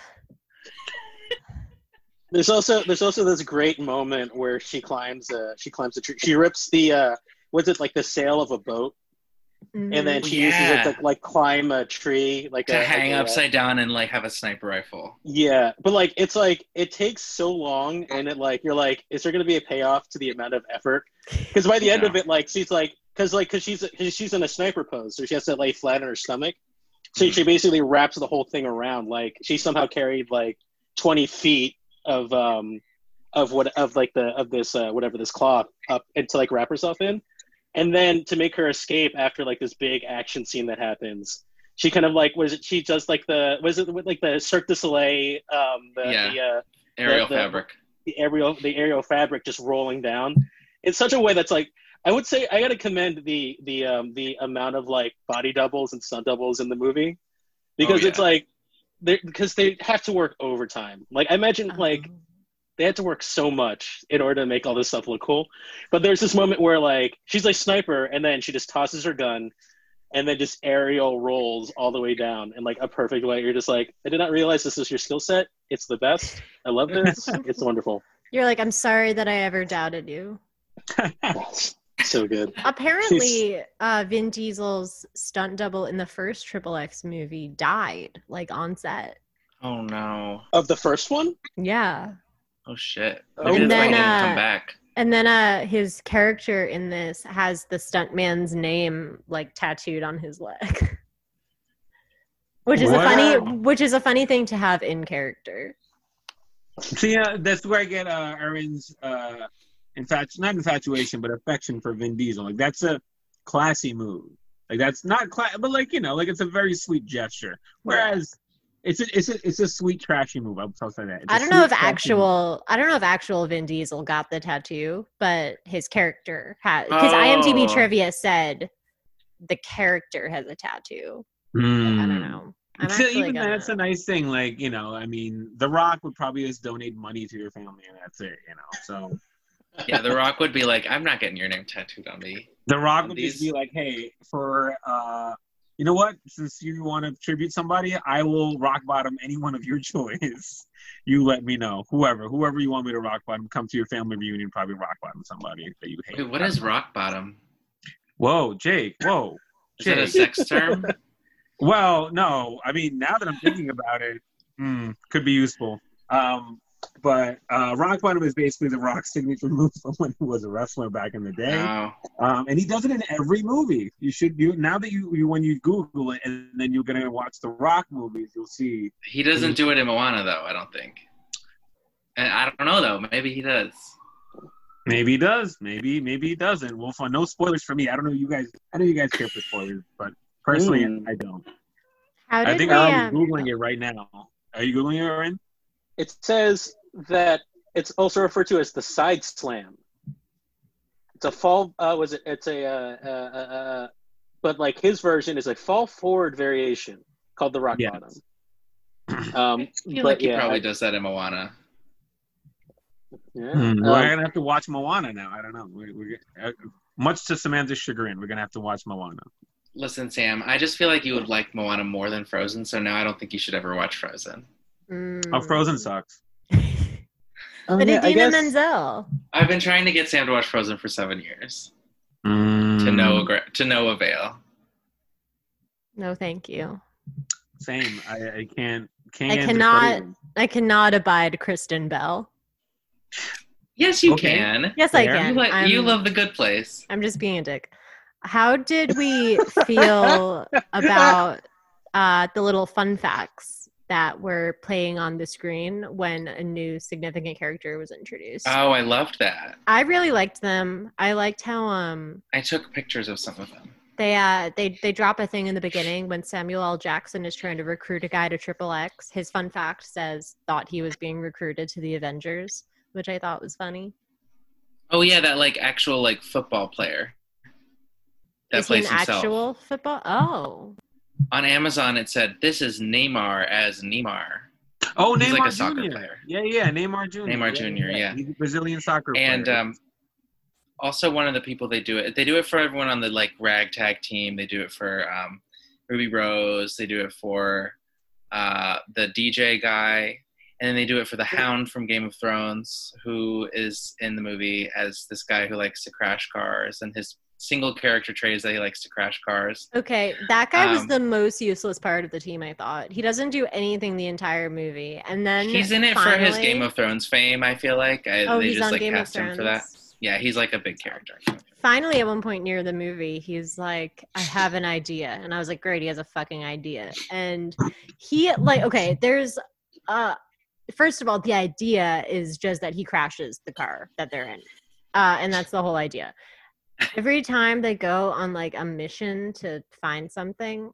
There's also there's also this great moment where she climbs uh she climbs a tree. She rips the uh was it like the sail of a boat and then Mhm. she uses it to like climb a tree like To a, hang like a- upside down and like have a sniper rifle. Yeah, but like it's like it takes so long, and it like you're like, is there going to be a payoff to the amount of effort? Because by the end of it, like she's like, because like because she's cause she's in a sniper pose, so she has to lay flat on her stomach. So Mhm. she basically wraps the whole thing around. Like she somehow carried like 20 feet of um of what of like the of this uh, whatever this cloth up and to like wrap herself in, and then to make her escape after like this big action scene that happens. She kind of like was it? She does like the was it like the Cirque du Soleil um the Yeah. the, uh, Aerial the- fabric. the aerial the aerial fabric just rolling down in such a way that's like I would say I got to commend the the um the amount of like body doubles and stunt doubles in the movie because Oh, it's like they because they have to work overtime. Like I imagine like Oh. They had to work so much in order to make all this stuff look cool. But there's this moment where like she's like sniper and then she just tosses her gun and then just aerial rolls all the way down in like a perfect way. You're just like, I did not realize this is your skill set. It's the best. I love this. it's wonderful. You're like, I'm sorry that I ever doubted you. so good. Apparently, uh, Vin Diesel's stunt double in the first Triple X movie died, like on set. Oh no. Of the first one? Yeah. Oh shit. Oh, Maybe And that's why he then, didn't uh, come back. And then uh, his character in this has the stuntman's name like tattooed on his leg. Which is a funny which is a funny thing to have in character. See, uh, that's where I get uh, Aaron's uh, infatu- not infatuation, but affection for Vin Diesel. Like that's a classy move. Like that's not class, but like you know, like it's a very sweet gesture. Whereas it's a, it's a it's a sweet trashy move. I'll, I'll say that. It's a I don't know if trashy actual I don't know if actual Vin Diesel got the tattoo, but his character had because Oh. IMDb trivia said the character has a tattoo. move. I Mm. don't know. I'm So even gonna- that's a nice thing. Like you know, I mean, The Rock would probably just donate money to your family, and that's it. You know, so Yeah, The Rock would be like, "I'm not getting your name tattooed on me." The Rock On would these- just be like, "Hey, for uh, you know what? Since you want to tribute somebody, I will rock bottom any one of your choice. you let me know. Whoever, whoever you want me to rock bottom, come to your family reunion, probably rock bottom somebody that you hate. Wait, what is rock bottom? Whoa, Jake. Whoa. Is it a sex term? Well, no. I mean, now that I'm thinking about it, hmm, could be useful. Um, but uh, rock bottom is basically the Rock signature move from when he was a wrestler back in the day. No. Um, and he does it in every movie. You should you now that you, you when you Google it and then you're gonna watch the Rock movies, you'll see. He doesn't do it in Moana though. I don't think. And I don't know though. Maybe he does. Maybe he does. Maybe maybe he doesn't. We'll find no spoilers for me. I don't know you guys. I know you guys care for spoilers, but personally, Mm. I don't. How I think we? I'm Um, googling it right now. Are you googling it, Aaron? It says that it's also referred to as the side slam. It's a fall. Uh, was it? It's a. Uh, uh, uh, uh, but like his version is a fall forward variation called the rock Yes. bottom. Um, I feel but like he yeah, probably I- does that in Moana. yeah. Hmm, Um, we're gonna have to watch Moana now. I don't know. We, we, uh, much to Samantha's chagrin, we're gonna have to watch Moana. Listen, Sam, I just feel like you would like Moana more than Frozen, so now I don't think you should ever watch Frozen. Mm. Oh, Frozen sucks. oh, But yeah, I Idina guess- Menzel. I've been trying to get Sam to watch Frozen for seven years to Mm, no to no avail. No, thank you. Same. I, I can't. Can't. I cannot- I cannot abide Kristen Bell. Yes, you Okay. can. Yes, I can. You, like, you love the good place. I'm just being a dick. How did we feel about uh, the little fun facts that were playing on the screen when a new significant character was introduced? Oh, I loved that. I really liked them. I liked how um I took pictures of some of them. they uh they they drop a thing in the beginning when Samuel L. Jackson is trying to recruit a guy to Triple X. His fun fact says thought he was being recruited to the Avengers, which I thought was funny. Oh yeah, that like actual like football player that is he an himself. actual football? Oh, On Amazon, it said this is Neymar as Neymar, Oh, He's Neymar like a soccer Jr. player. Yeah, yeah, Neymar Jr. Neymar Jr., yeah. He's a Brazilian soccer and player. um, also one of the people they do it. They do it for everyone on the like ragtag team. They do it for um, Ruby Rose. They do it for uh, the DJ guy, and then they do it for the Hound from Game of Thrones, who is in the movie as this guy who likes to crash cars, and his single character traits that he likes to crash cars. Okay, that guy was Um, the most useless part of the team. I thought he doesn't do anything the entire movie, and then He's in it for his Game of Thrones fame. I feel like I, Oh, they he's just on like Game of cast him for that. Yeah, he's like a big character. Finally, at one point near the movie, he's like, "I have an idea," and I was like, "Great, he has a fucking idea." And he like, okay, there's uh, first of all, the idea is just that he crashes the car that they're in, uh, and that's the whole idea. Every time they go on like a mission to find something,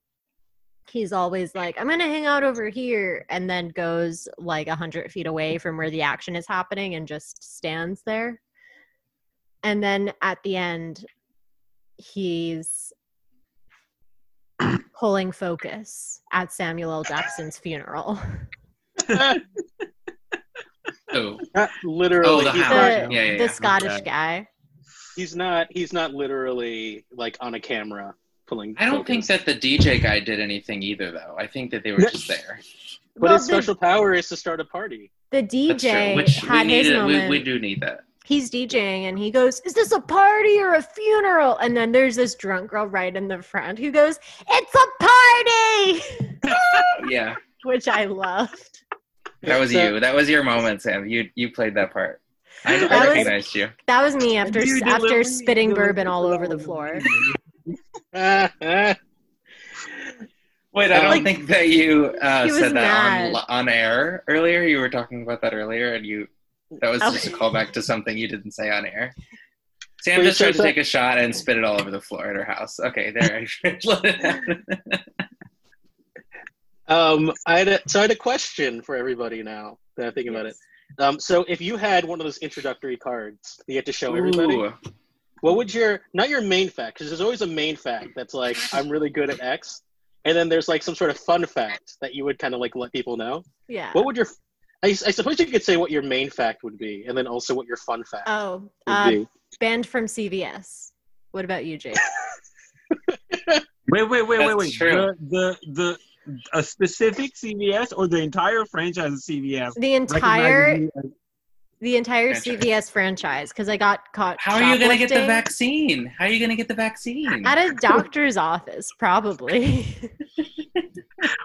he's always like, I'm gonna hang out over here, and then goes like a hundred feet away from where the action is happening and just stands there. And then at the end, he's pulling focus at Samuel L. Jackson's funeral. Oh, Not oh, literally. Oh, the. The, Yeah, yeah, the yeah. Scottish Okay. guy. He's not. He's not literally like on a camera pulling. I don't think that the DJ guy did anything either, though. I think that they were just there. But Well, his the- special power is to start a party. The DJ Which we had his need. We, moment. we do need that. He's DJing and he goes, Is this a party or a funeral? And then there's this drunk girl right in the front who goes, It's a party! Yeah, Which I loved. that was So- you. That was your moment, Sam. You you played that part. I, That I was- recognized you. That was me after You after spitting bourbon all over the floor. Wait, I don't Like, think that you uh, said that on, on air earlier. You were talking about that earlier, and you that was just a callback to something you didn't say on air. Sam Wait, just so tried to that- take a shot and spit it all over the floor at her house. Okay, there. I let it happen. um, I had a, so I had a question for everybody now that I'm thinking about it. Um, so if you had one of those introductory cards that you had to show everybody, Ooh. what would your not your main fact because there's always a main fact that's like I'm really good at X, and then there's like some sort of fun fact that you would kind of like let people know. Yeah. What would your I, I suppose you could say what your main fact would be, and then also what your fun fact Oh, would uh, be. banned from CVS. What about you, Jake? Wait, wait, wait, wait, That's wait. true. The the the a specific CVS or the entire franchise of CVS? The entire recognizes you as- the entire Franchise. CVS franchise because I got caught. How are you gonna get the vaccine? How are you gonna get the vaccine? At a doctor's office, probably.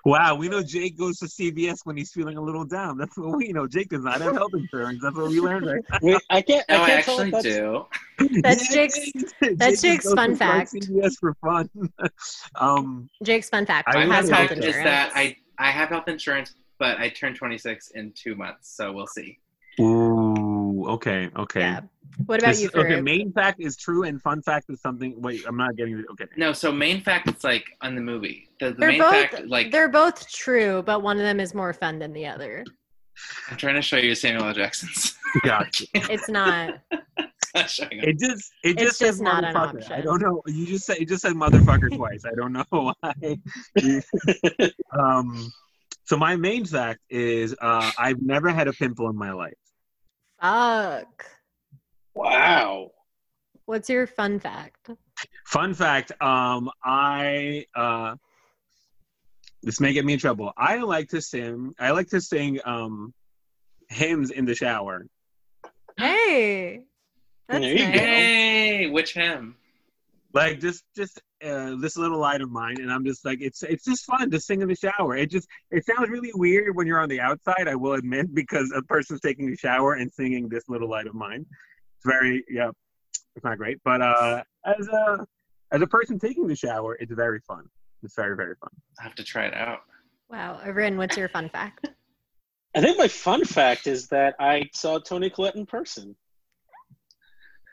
Wow, we know Jake goes to CVS when he's feeling a little down. That's what we know. Jake does not have health insurance. That's what we learned. Right? Wait, I can't. No, I I can't tell actually if that's, do. That's Jake's- that's Jake Jake's goes fun to fact. CVS for fun. um, Jake's fun fact: I he My has health insurance. is that I I have health insurance, but I turn 26 in two months, so we'll see. Ooh, okay, okay. yeah. What about This- you, okay, main fact is true and fun fact is something. Wait, I'm not getting it. Okay. No, so main fact it's like on the movie. The, the They're main both fact, like they're both true, but one of them is more fun than the other. I'm trying to show you Samuel L. Jackson's. Gotcha. It's not. not. It just it It's just says just not an motherfucker. I don't know. You just said it just said motherfucker twice. I don't know why. um so my main fact is uh I've never had a pimple in my life. Fuck. Wow. What's your fun fact? Fun fact, um I uh this may get me in trouble. I like to sing I like to sing um hymns in the shower. Hey. That's There you nice. go. Hey, which hymn? like just just uh, this little light of mine and i'm just like it's it's just fun to sing in the shower it just it sounds really weird when you're on the outside i will admit because a person's taking a shower and singing this little light of mine it's very yeah it's not great but uh as a as a person taking the shower it's very fun it's very very fun I have to try it out. Wow. Arin, what's your fun fact? I think my fun fact is that I saw Toni Collette in person.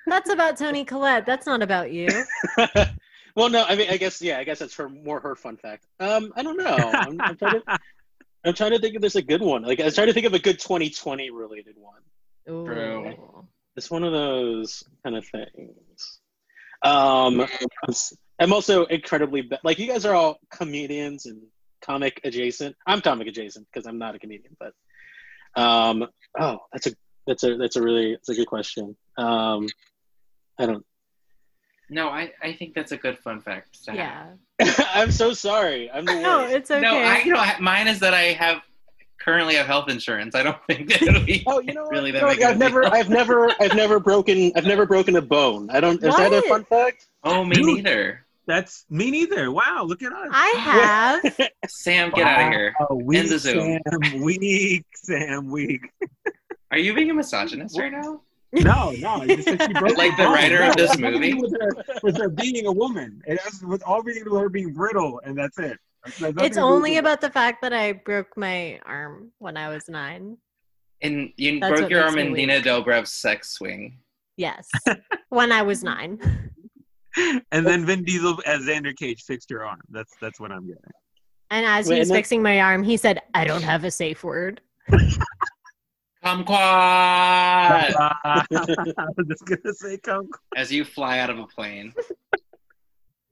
That's about Toni Collette. That's not about you. well, no, I mean, I guess yeah, I guess that's her more her fun fact. Um, I don't know. I'm, I'm, trying to, I'm trying to think if there's a good one. Like I was trying to think of a good 2020 related one. Ooh. True. It's one of those kind of things. Um, I'm also incredibly ba- like you guys are all comedians and comic adjacent. I'm comic adjacent because I'm not a comedian, but um, oh, that's a that's a that's a really that's a good question. Um, I don't. No, I, I think that's a good fun fact. to have. Yeah. I'm so sorry. I'm the worst. No, it's okay. No, I you know I- mine is that I have currently have health insurance. I don't think that it'll be Oh, you know what? really that No, big of a I've never. I've never, I've never broken, I've never broken a bone. I don't. Is that a fun fact? Oh, me Dude. neither. that's me neither wow look at us I have. Sam, get out of here. Wow, weak, End the Zoom. sam weak sam weak Are you being a misogynist right now? No no you just said she broke Like the writer of this it has nothing to do movie? with her, with her being a woman it has with all being to do with her being brittle and that's it It has It's only about the fact that I broke my arm when I was nine. And you That's broke your arm in me Dina weak. Dobrev's sex swing. Yes. when I was nine. and then Vin Diesel as Xander Cage fixed your arm. That's that's what I'm getting. And as Wait, he was fixing my arm, he said, I don't have a safe word. Kumquat! I was just gonna say come. As you fly out of a plane.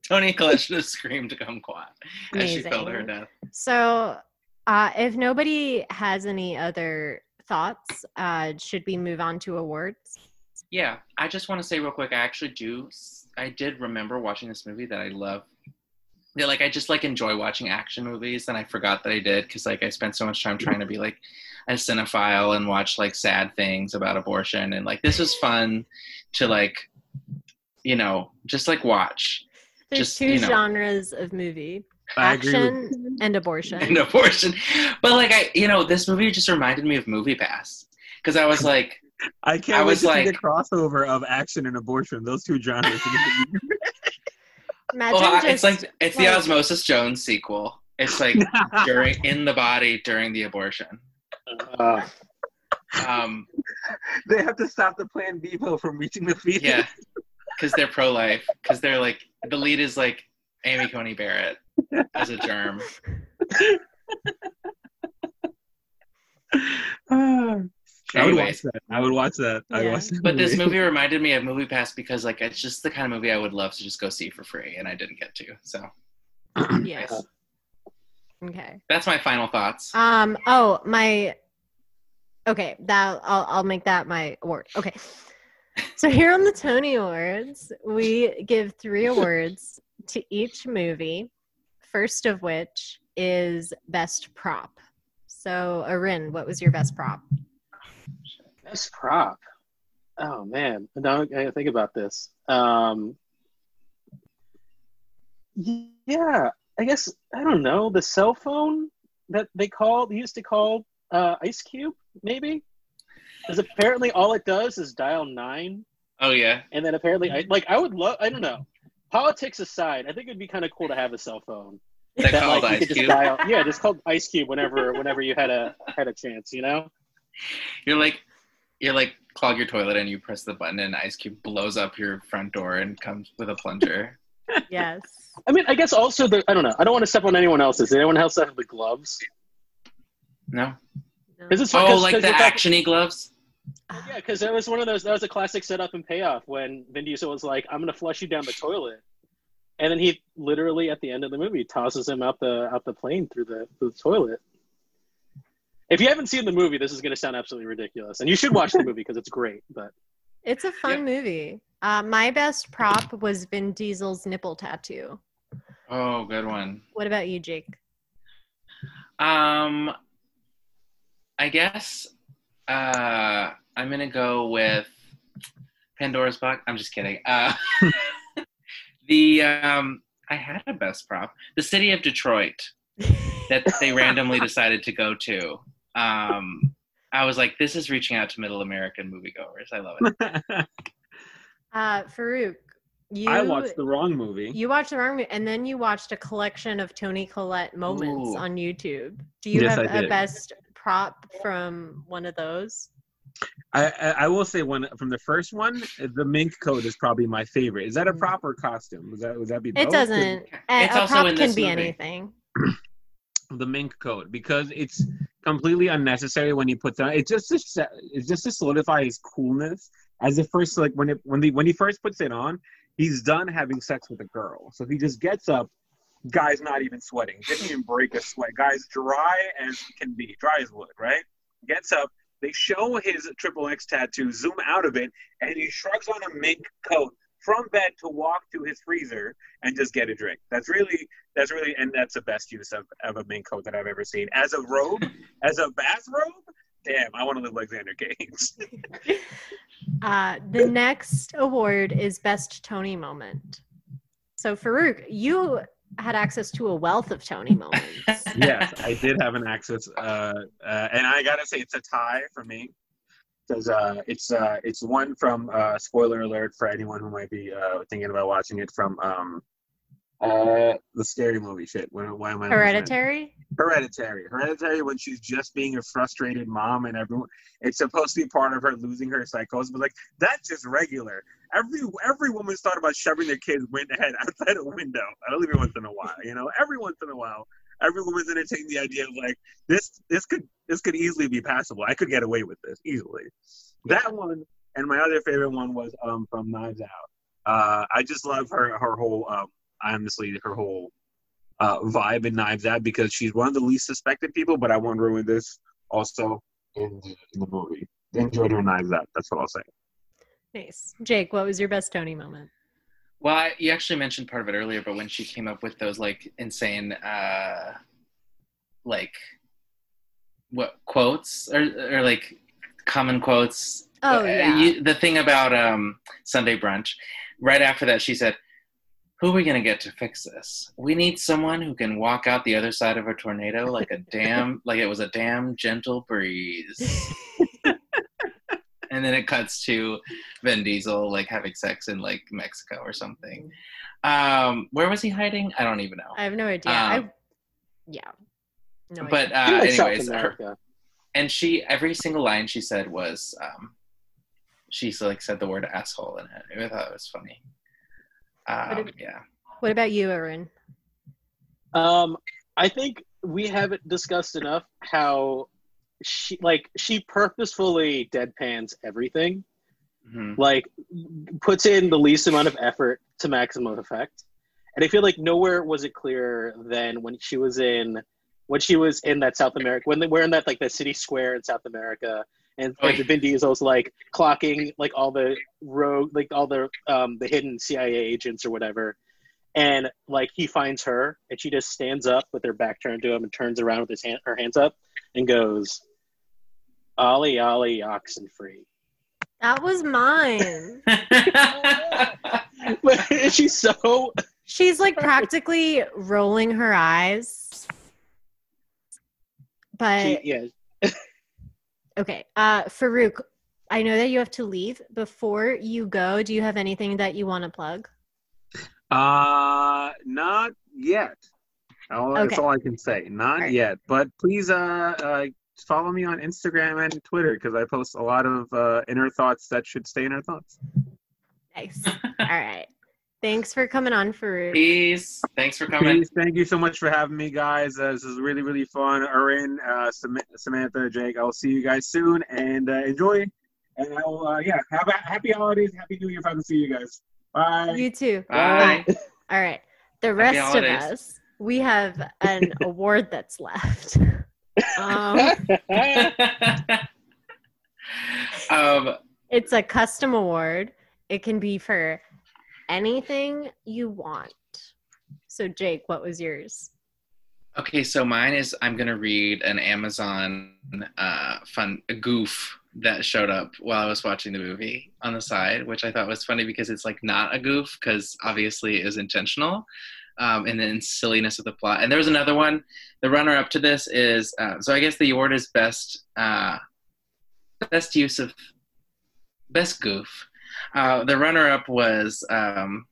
Toni Collette should have screamed kumquat as she fell to her death. So, uh, if nobody has any other thoughts, uh, should we move on to awards? Yeah, I just want to say real quick. I actually do. I did remember watching this movie that I love. Yeah, like I just like enjoy watching action movies, and I forgot that I did because like I spent so much time trying to be like a cinephile and watch like sad things about abortion, and like this was fun to like, you know, just like watch There's Just, two you know. genres of movie I agree with action and abortion. and abortion. But like I, you know, this movie just reminded me of MoviePass because I was like, I can't I was like- the crossover of action and abortion. Those two genres. Imagine well, just it's like it's the Osmosis Jones sequel. It's like during in the body during the abortion. Uh, Um, they have to stop the Plan B pill from reaching the fetus. yeah, because they're pro life. Because they're like the lead is like Amy Coney Barrett as a germ. I would watch that. I would watch that. I would watch that But this movie reminded me of MoviePass because like it's just the kind of movie I would love to just go see for free, and I didn't get to. So yes. Okay. that's my final thoughts. Um. Oh, my. Okay, that I'll I'll make that my award. Okay. So here on the Tony Awards, we give three awards to each movie. First of which is best prop. So, Arin, what was your best prop? best prop. Oh man, now I gotta think about this. Um, yeah, I guess I don't know the cell phone that they called used to call uh, Ice Cube, maybe. Because apparently all it does is dial nine, Oh yeah, and then apparently I like I would love I don't know. Politics aside, I think it'd be kind of cool to have a cell phone they that called like you Ice could just Cube. dial. Yeah, just called Ice Cube whenever whenever you had a had a chance, you know. You're like, you're like clog your toilet and you press the button and Ice Cube blows up your front door and comes with a plunger. Yes. I mean, I guess also the I don't know. I don't want to step on anyone else's. Did anyone else have the gloves? No. No. Is this Oh, because- like because the with that- actiony gloves. Yeah, because that was one of those. That was a classic setup and payoff when Vin Diesel was like, "I'm gonna flush you down the toilet," and then he literally at the end of the movie tosses him out the out the plane through the through the toilet. If you haven't seen the movie, this is gonna sound absolutely ridiculous, and you should watch the movie because it's great. But It's a fun movie. Uh, my best prop was Vin Diesel's nipple tattoo. Oh, good one. What about you, Jake? Um, I guess uh, I'm gonna go with Pandora's box. I'm just kidding. Uh, the um, I had a best prop. The city of Detroit that they randomly decided to go to. Um, I was like, this is reaching out to middle American moviegoers. I love it. Uh, Farouk, you I watched the wrong movie. you watched the wrong movie, and then you watched a collection of Toni Collette moments Ooh. on YouTube. Do you Yes, have I a did. best prop from one of those? I, I I will say one from the first one. The mink coat is probably my favorite. Is that a Mm. proper costume? Would that would that be? It both? doesn't. A, It's a also prop in can be movie. anything. the mink coat because it's completely unnecessary when you put that. It just to, it's just to solidify his coolness as the first like when it when the when he first puts it on, he's done having sex with a girl. So he just gets up, guy's not even sweating, didn't even break a sweat. Guy's dry as can be, dry as wood, right? Gets up. They show his triple X tattoo, zoom out of it, and he shrugs on a mink coat from bed to walk to his freezer and just get a drink. That's really that's really and that's the best use of, of a mink coat that I've ever seen. As a robe, as a bathrobe, damn, I want to live like Xander Gaines. Uh, the next award is Best Tony Moment. So, Farouk, you had access to a wealth of Tony moments. yes, I did have an access, uh, uh, and I gotta say it's a tie for me because uh, it's uh, it's one from uh, spoiler alert for anyone who might be uh, thinking about watching it from um, uh, the scary movie shit. Why, why am I? Hereditary. Hereditary. Hereditary when she's just being a frustrated mom and everyone it's supposed to be part of her losing her psychosis, but like that's just regular. Every every woman's thought about shoving their kid's wind head outside a window. I don't even once in a while, you know. Every once in a while, every woman's entertaining the idea of like this this could this could easily be passable. I could get away with this easily. That one and my other favorite one was um from Knives Out. Uh, I just love her her whole um honestly her whole uh, vibe in Knives Out because she's one of the least suspected people, but I won't ruin this also in the, in the movie. Enjoyed her Knives Out. That's what I'll say. Nice. Jake, what was your best Tony moment? Well, I, you actually mentioned part of it earlier, but when she came up with those like insane, uh, like what quotes or or like common quotes. Oh, Uh, yeah. you- the thing about um, Sunday brunch. Right after that, she said, "Who are we gonna get to fix this? We need someone who can walk out the other side of a tornado like a damn, like it was a damn gentle breeze." and then it cuts to Vin Diesel like having sex in like Mexico or something. Um, where was he hiding? I don't even know. I have no idea. Um, I, yeah. No but idea. Uh, anyways, her, and she every single line she said was um, she like said the word asshole in it. I thought it was funny. Um, What yeah. what about you, Aaron? Um, I think we haven't discussed enough how she like she purposefully deadpans everything. Mhm. Like puts in the least amount of effort to maximum effect. And I feel like nowhere was it clearer than when she was in when she was in that South America when they were in that like the city square in South America and Oh, like yeah. the Vin Diesel's like clocking like all the rogue like all the um the hidden CIA agents or whatever. And like he finds her and she just stands up with her back turned to him and turns around with his hand her hands up and goes Ollie Ollie oxen free. That was mine. but she's so She's like practically rolling her eyes. But she, yeah okay, uh, Farouk, I know that you have to leave. Before you go, do you have anything that you want to plug? Uh, not yet. All, That's all I can say. Not right. yet. But please, uh, uh, follow me on Instagram and Twitter because I post a lot of uh, inner thoughts that should stay in our thoughts. Nice. All right. Thanks for coming on, Farouk. Peace. Thanks for coming. Peace. Thank you so much for having me, guys. Uh, this is really, really fun. Erin, uh, Samantha, Jake, I'll see you guys soon and uh, enjoy. And I'll, uh, yeah, have a happy holidays. Happy New Year if I can see you guys. Bye. You too. Bye. All right. The rest of us, we have an award that's left. Um, um, it's a custom award. It can be for anything you want. So, Jake, what was yours? okay, so mine is I'm gonna read an Amazon uh, fun a goof that showed up while I was watching the movie on the side, which I thought was funny because it's like not a goof because obviously it was intentional. Um, and then silliness of the plot. And there was another one. The runner up to this is uh, so I guess the award is best uh, best use of best goof. Uh, the runner up was um,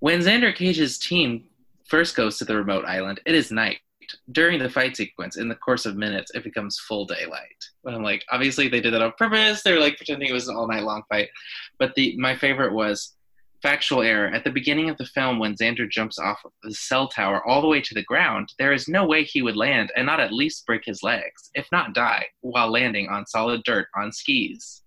when Xander Cage's team first goes to the remote island. It is night. During the fight sequence, in the course of minutes, it becomes full daylight. I'm like, obviously they did that on purpose. They're like pretending it was an all night long fight. But the my favorite was factual error. At the beginning of the film, when Xander jumps off of the cell tower all the way to the ground, there is no way he would land and not at least break his legs, if not die, while landing on solid dirt on skis.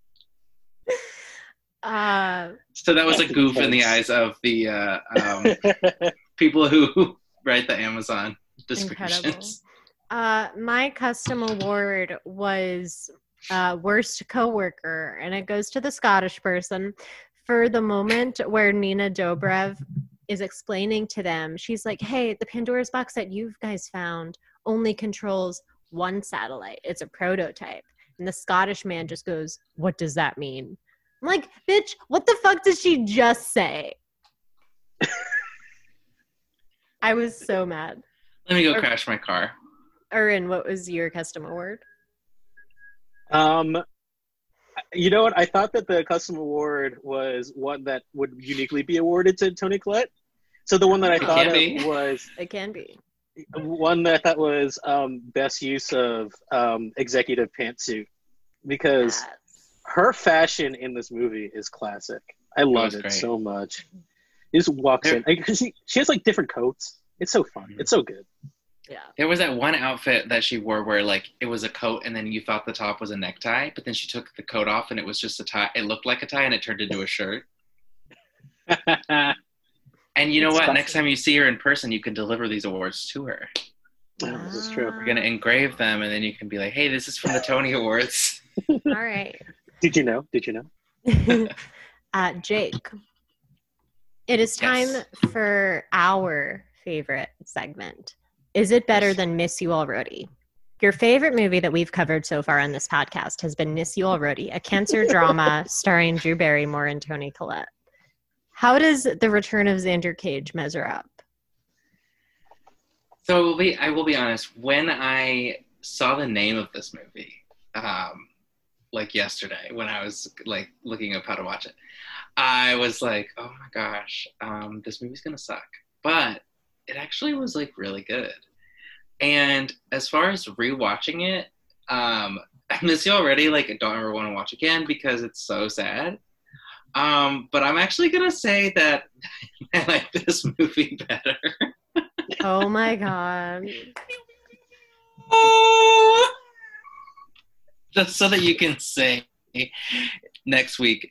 Uh, So that was a goof in the eyes of the uh, um, people who write the Amazon incredible. descriptions. Uh, my custom award was uh, worst coworker, and it goes to the Scottish person for the moment where Nina Dobrev is explaining to them. She's like, "Hey, the Pandora's box that you've guys found only controls one satellite. It's a prototype." And the Scottish man just goes, "What does that mean?" I'm like, "Bitch, what the fuck did she just say?" I was so mad. Let me go Or- crash my car. Erin, what was your custom award? Um, you know what? I thought that the custom award was one that would uniquely be awarded to Toni Collette. So the one that I It thought can of be. was It can be. one that I thought was um, best use of um, executive pantsuit because Yes. Her fashion in this movie is classic. I love was it so much. She just walks There- in. Like, she, she has like different coats. It's so fun. Mm-hmm. It's so good. Yeah. There was that one outfit that she wore where like it was a coat and then you thought the top was a necktie, but then she took the coat off and it was just a tie. It looked like a tie and it turned into a shirt. And you know It's what? classic. Next time you see her in person, you can deliver these awards to her. Yeah, this is true. Ah. We're gonna engrave them and then you can be like, "Hey, this is from the Tony Awards." All right. Did you know? Did you know? uh, Jake, it is time Yes. for our favorite segment. Is it better Yes. than Miss You Already? Your favorite movie that we've covered so far on this podcast has been Miss You Already, a cancer drama starring Drew Barrymore and Toni Collette. How does The Return of Xander Cage measure up? So I will be, I will be honest. When I saw the name of this movie, um, like yesterday, when I was like looking up how to watch it, I was like, "Oh my gosh, um, this movie's gonna suck." But it actually was like really good. And as far as rewatching it, um, I miss you already. Like, I don't ever want to watch again because it's so sad. Um, but I'm actually gonna say that I like this movie better. Oh my God. Just so that you can say next week,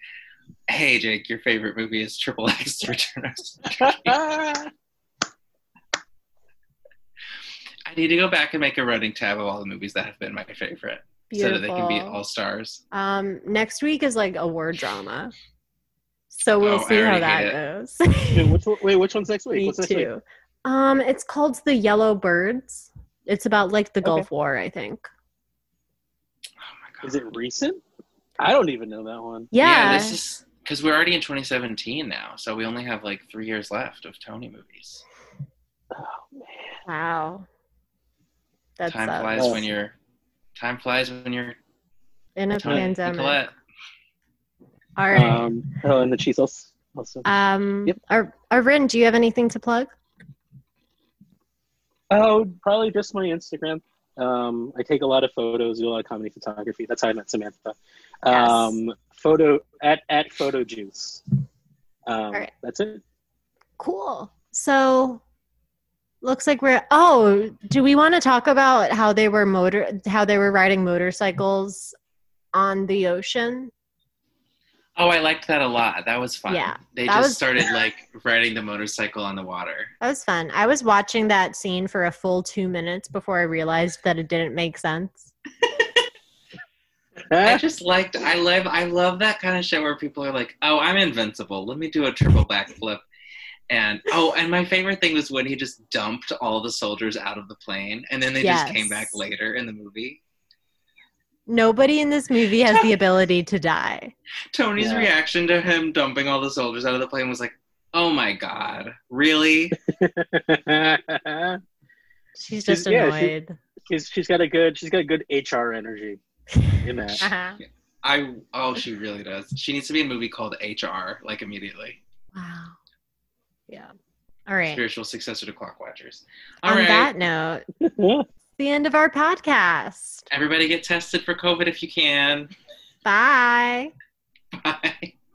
hey Jake, your favorite movie is Triple X Return of I need to go back and make a running tab of all the movies that have been my favorite. So that they can be all stars. Um, next week is like a word drama. So we'll Oh, see how that goes. wait, which, one- wait, which one's next week? Me What's next week? too. Um, it's called The Yellow Birds. It's about like the Okay. Gulf War, I think. My god. Is it recent? I don't even know that one. Yeah. this is because we're already in 2017 now, so we only have like three years left of Tony movies. Oh man. wow. That's time uh, flies when you're time flies when you're in a Tony pandemic. Collette. All right. Um, oh, and the cheese sauce also. Um, Yep. Ar- Arvin, do you have anything to plug? Oh, probably just my Instagram. Um, I take a lot of photos, do a lot of comedy photography. That's how I met Samantha. Um, photo at at Photo Juice. Um, right. That's it. Cool. So looks like we're oh, do we want to talk about how they were motor how they were riding motorcycles on the ocean? Oh, I liked that a lot. That was fun. Yeah, They just was- started like riding the motorcycle on the water. That was fun. I was watching that scene for a full two minutes before I realized that it didn't make sense. I just liked I love I love that kind of show where people are like, "Oh, I'm invincible. Let me do a triple backflip." And oh, and my favorite thing was when he just dumped all the soldiers out of the plane and then they just came back later in the movie. Nobody in this movie has the ability to die. Toni's Yeah. reaction to him dumping all the soldiers out of the plane was like, "Oh my god, really?" She's She's- just yeah, she- annoyed. she's she's got a good she's got a good HR energy in that. Uh-huh. I oh, she really does. She needs to be a movie called HR like immediately. Wow. Yeah. All right. Spiritual successor to Clockwatchers. All On right, that note, the end of our podcast. everybody get tested for COVID if you can. Bye. Bye.